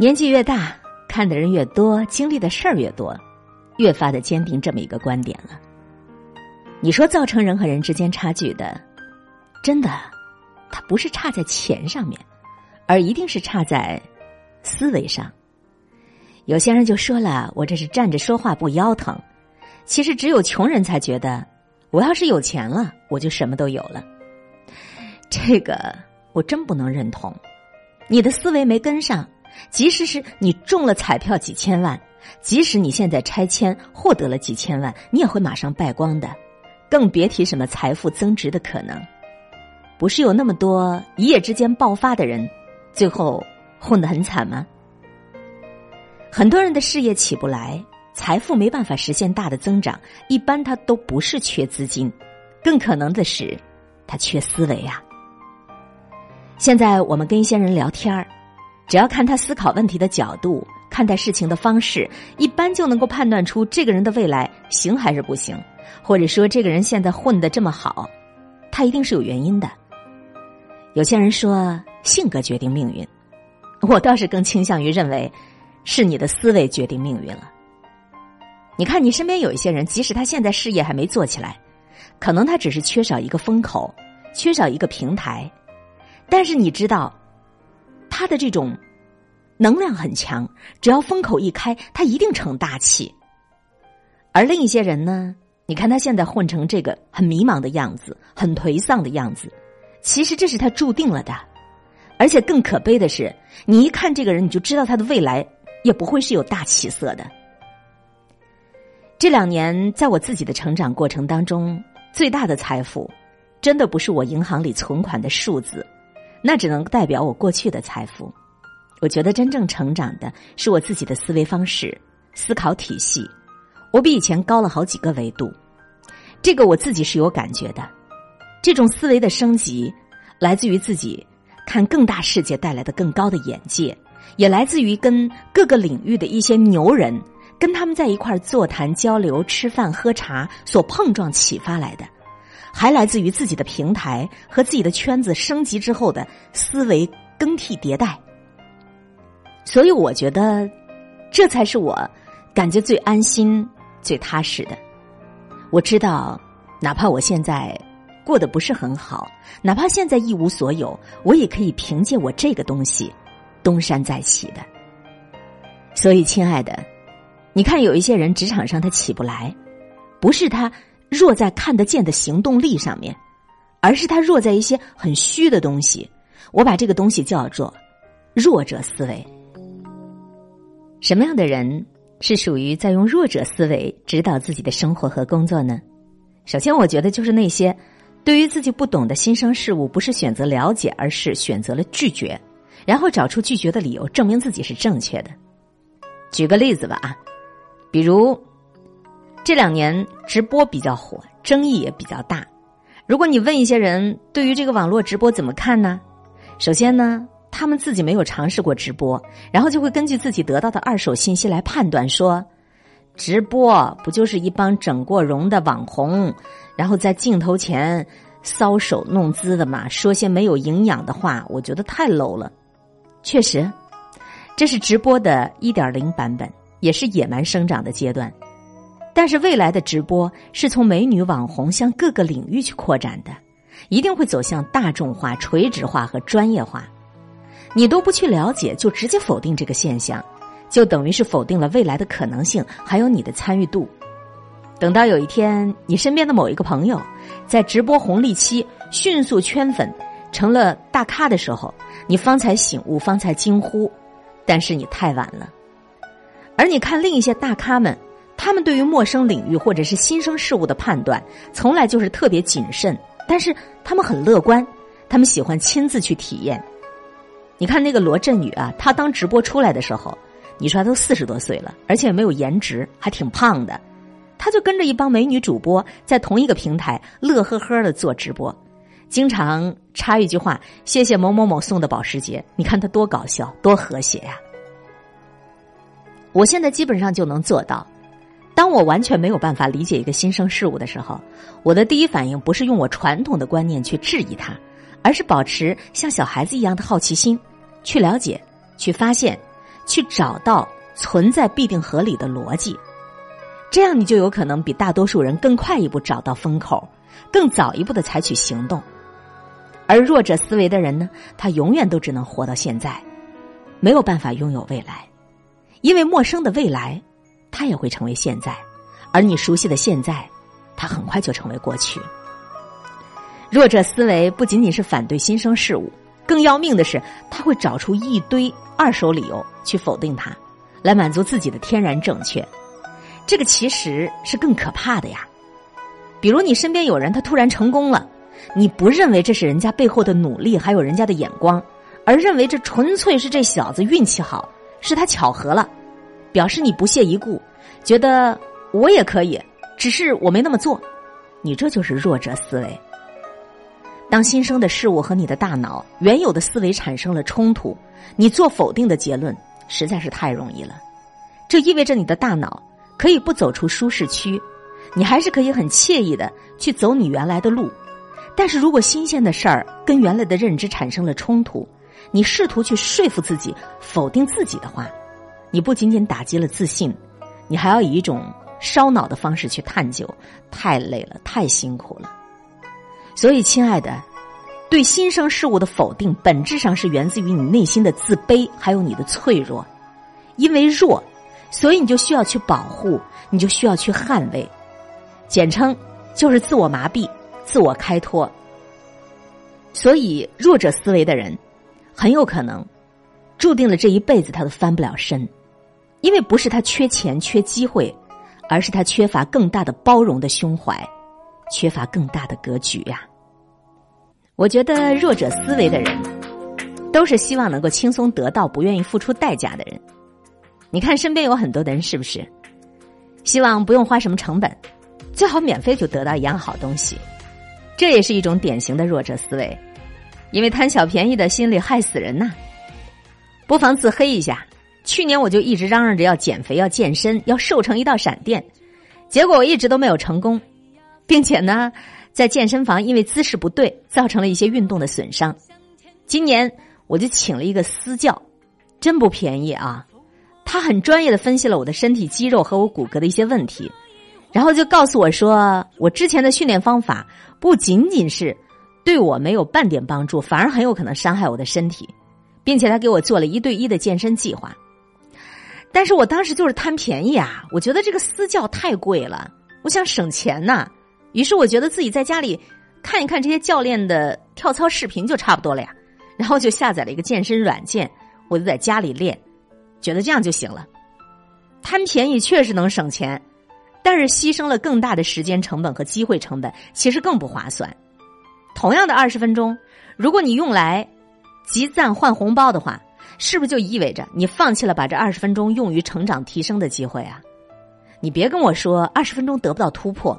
年纪越大，看的人越多，经历的事儿越多，越发的坚定这么一个观点了。你说造成人和人之间差距的，真的，它不是差在钱上面，而一定是差在思维上。有些人就说了：“我这是站着说话不腰疼。”其实只有穷人才觉得，我要是有钱了，我就什么都有了。这个我真不能认同。你的思维没跟上，即使是你中了彩票几千万，即使你现在拆迁获得了几千万，你也会马上败光的。更别提什么财富增值的可能。不是有那么多一夜之间爆发的人，最后混得很惨吗？很多人的事业起不来，财富没办法实现大的增长，一般他都不是缺资金，更可能的是他缺思维啊。现在我们跟一些人聊天儿，只要看他思考问题的角度、看待事情的方式，一般就能够判断出这个人的未来行还是不行，或者说这个人现在混得这么好，他一定是有原因的。有些人说性格决定命运，我倒是更倾向于认为。是你的思维决定命运了。你看，你身边有一些人，即使他现在事业还没做起来，可能他只是缺少一个风口，缺少一个平台，但是你知道，他的这种能量很强，只要风口一开，他一定成大器。而另一些人呢，你看他现在混成这个很迷茫的样子，很颓丧的样子，其实这是他注定了的。而且更可悲的是，你一看这个人，你就知道他的未来。也不会是有大起色的。这两年，在我自己的成长过程当中，最大的财富，真的不是我银行里存款的数字，那只能代表我过去的财富。我觉得真正成长的是我自己的思维方式、思考体系，我比以前高了好几个维度。这个我自己是有感觉的。这种思维的升级，来自于自己看更大世界带来的更高的眼界。也来自于跟各个领域的一些牛人，跟他们在一块儿座谈、交流、吃饭、喝茶所碰撞启发来的，还来自于自己的平台和自己的圈子升级之后的思维更替迭代。所以，我觉得这才是我感觉最安心、最踏实的。我知道，哪怕我现在过得不是很好，哪怕现在一无所有，我也可以凭借我这个东西。东山再起的，所以亲爱的，你看有一些人职场上他起不来，不是他弱在看得见的行动力上面，而是他弱在一些很虚的东西。我把这个东西叫做弱者思维。什么样的人是属于在用弱者思维指导自己的生活和工作呢？首先，我觉得就是那些对于自己不懂的新生事物，不是选择了解，而是选择了拒绝。然后找出拒绝的理由，证明自己是正确的。举个例子吧啊，比如这两年直播比较火，争议也比较大。如果你问一些人对于这个网络直播怎么看呢？首先呢，他们自己没有尝试过直播，然后就会根据自己得到的二手信息来判断说，直播不就是一帮整过容的网红，然后在镜头前搔首弄姿的嘛，说些没有营养的话，我觉得太 low 了。确实，这是直播的一点零版本，也是野蛮生长的阶段。但是未来的直播是从美女网红向各个领域去扩展的，一定会走向大众化、垂直化和专业化。你都不去了解，就直接否定这个现象，就等于是否定了未来的可能性，还有你的参与度。等到有一天，你身边的某一个朋友在直播红利期迅速圈粉。成了大咖的时候，你方才醒悟，方才惊呼，但是你太晚了。而你看另一些大咖们，他们对于陌生领域或者是新生事物的判断，从来就是特别谨慎，但是他们很乐观，他们喜欢亲自去体验。你看那个罗振宇啊，他当直播出来的时候，你说他都四十多岁了，而且没有颜值，还挺胖的，他就跟着一帮美女主播在同一个平台乐呵呵的做直播。经常插一句话：“谢谢某某某送的保时捷。”你看他多搞笑，多和谐呀！我现在基本上就能做到。当我完全没有办法理解一个新生事物的时候，我的第一反应不是用我传统的观念去质疑它，而是保持像小孩子一样的好奇心，去了解、去发现、去找到存在必定合理的逻辑，这样你就有可能比大多数人更快一步找到风口，更早一步的采取行动。而弱者思维的人呢，他永远都只能活到现在，没有办法拥有未来，因为陌生的未来，他也会成为现在，而你熟悉的现在，他很快就成为过去。弱者思维不仅仅是反对新生事物，更要命的是，他会找出一堆二手理由去否定它，来满足自己的天然正确。这个其实是更可怕的呀。比如你身边有人他突然成功了，你不认为这是人家背后的努力，还有人家的眼光，而认为这纯粹是这小子运气好，是他巧合了，表示你不屑一顾，觉得我也可以，只是我没那么做。你这就是弱者思维。当新生的事物和你的大脑原有的思维产生了冲突，你做否定的结论实在是太容易了。这意味着你的大脑可以不走出舒适区，你还是可以很惬意的去走你原来的路。但是如果新鲜的事儿跟原来的认知产生了冲突，你试图去说服自己否定自己的话，你不仅仅打击了自信，你还要以一种烧脑的方式去探究，太累了，太辛苦了。所以，亲爱的，对新生事物的否定，本质上是源自于你内心的自卑，还有你的脆弱。因为弱，所以你就需要去保护，你就需要去捍卫。简称就是自我麻痹、自我开脱。所以，弱者思维的人，很有可能注定了这一辈子他都翻不了身，因为不是他缺钱、缺机会，而是他缺乏更大的包容的胸怀，缺乏更大的格局呀。我觉得弱者思维的人，都是希望能够轻松得到，不愿意付出代价的人。你看身边有很多的人，是不是？希望不用花什么成本，最好免费就得到一样好东西。这也是一种典型的弱者思维，因为贪小便宜的心理害死人呐。不妨自黑一下。去年我就一直嚷嚷着要减肥、要健身、要瘦成一道闪电，结果我一直都没有成功，并且呢。在健身房，因为姿势不对，造成了一些运动的损伤。今年我就请了一个私教，真不便宜啊！他很专业的分析了我的身体肌肉和我骨骼的一些问题，然后就告诉我说，我之前的训练方法不仅仅是对我没有半点帮助，反而很有可能伤害我的身体，并且他给我做了一对一的健身计划。但是我当时就是贪便宜啊！我觉得这个私教太贵了，我想省钱呐。于是我觉得自己在家里看一看这些教练的跳操视频就差不多了呀，然后就下载了一个健身软件，我就在家里练，觉得这样就行了。贪便宜确实能省钱，但是牺牲了更大的时间成本和机会成本，其实更不划算。同样的二十分钟，如果你用来集赞换红包的话，是不是就意味着你放弃了把这二十分钟用于成长提升的机会啊？你别跟我说二十分钟得不到突破。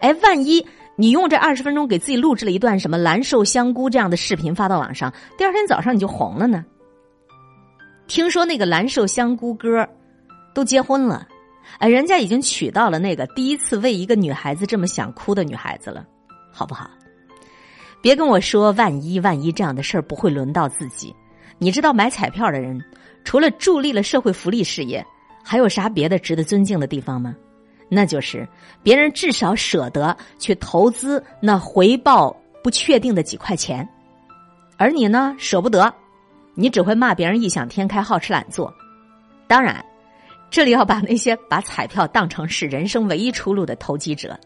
哎，万一你用这二十分钟给自己录制了一段什么蓝瘦香菇这样的视频发到网上，第二天早上你就红了呢？听说那个蓝瘦香菇哥都结婚了，哎，人家已经娶到了那个第一次为一个女孩子这么想哭的女孩子了，好不好？别跟我说万一万一这样的事儿不会轮到自己。你知道买彩票的人除了助力了社会福利事业，还有啥别的值得尊敬的地方吗？那就是别人至少舍得去投资那回报不确定的几块钱，而你呢舍不得，你只会骂别人异想天开、好吃懒做。当然，这里要把那些把彩票当成是人生唯一出路的投机者。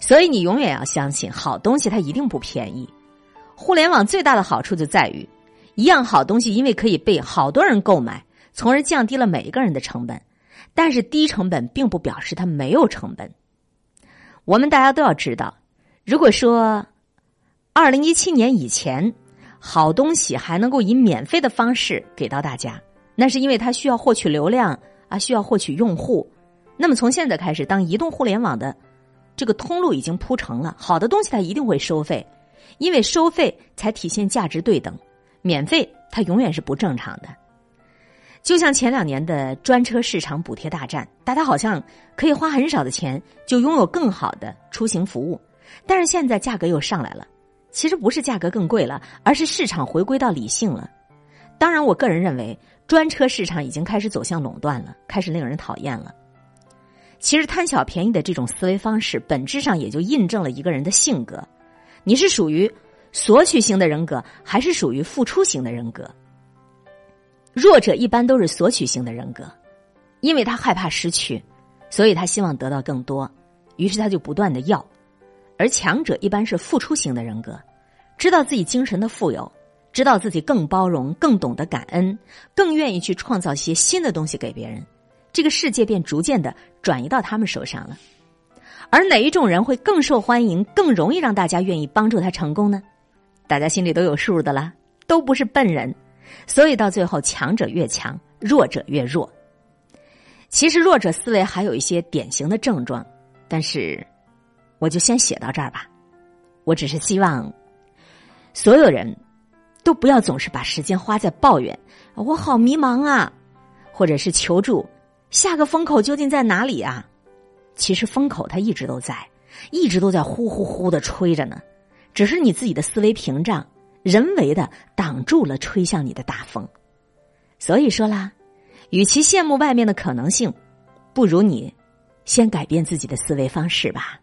所以你永远要相信，好东西它一定不便宜。互联网最大的好处就在于，一样好东西因为可以被好多人购买，从而降低了每一个人的成本。但是低成本并不表示它没有成本。我们大家都要知道，如果说二零一七年以前好东西还能够以免费的方式给到大家，那是因为它需要获取流量啊，需要获取用户。那么从现在开始，当移动互联网的这个通路已经铺成了，好的东西它一定会收费，因为收费才体现价值对等，免费它永远是不正常的。就像前两年的专车市场补贴大战，大家好像可以花很少的钱就拥有更好的出行服务，但是现在价格又上来了。其实不是价格更贵了，而是市场回归到理性了。当然，我个人认为，专车市场已经开始走向垄断了，开始令人讨厌了。其实，贪小便宜的这种思维方式，本质上也就印证了一个人的性格：你是属于索取型的人格，还是属于付出型的人格？弱者一般都是索取型的人格，因为他害怕失去，所以他希望得到更多，于是他就不断的要；而强者一般是付出型的人格，知道自己精神的富有。知道自己更包容，更懂得感恩，更愿意去创造一些新的东西给别人，这个世界便逐渐的转移到他们手上了。而哪一种人会更受欢迎，更容易让大家愿意帮助他成功呢？大家心里都有数的啦，都不是笨人，所以到最后强者越强，弱者越弱。其实弱者思维还有一些典型的症状，但是我就先写到这儿吧。我只是希望所有人。都不要总是把时间花在抱怨，我好迷茫啊，或者是求助，下个风口究竟在哪里啊？其实风口它一直都在，一直都在呼呼呼的吹着呢，只是你自己的思维屏障人为的挡住了吹向你的大风。所以说啦，与其羡慕外面的可能性，不如你先改变自己的思维方式吧。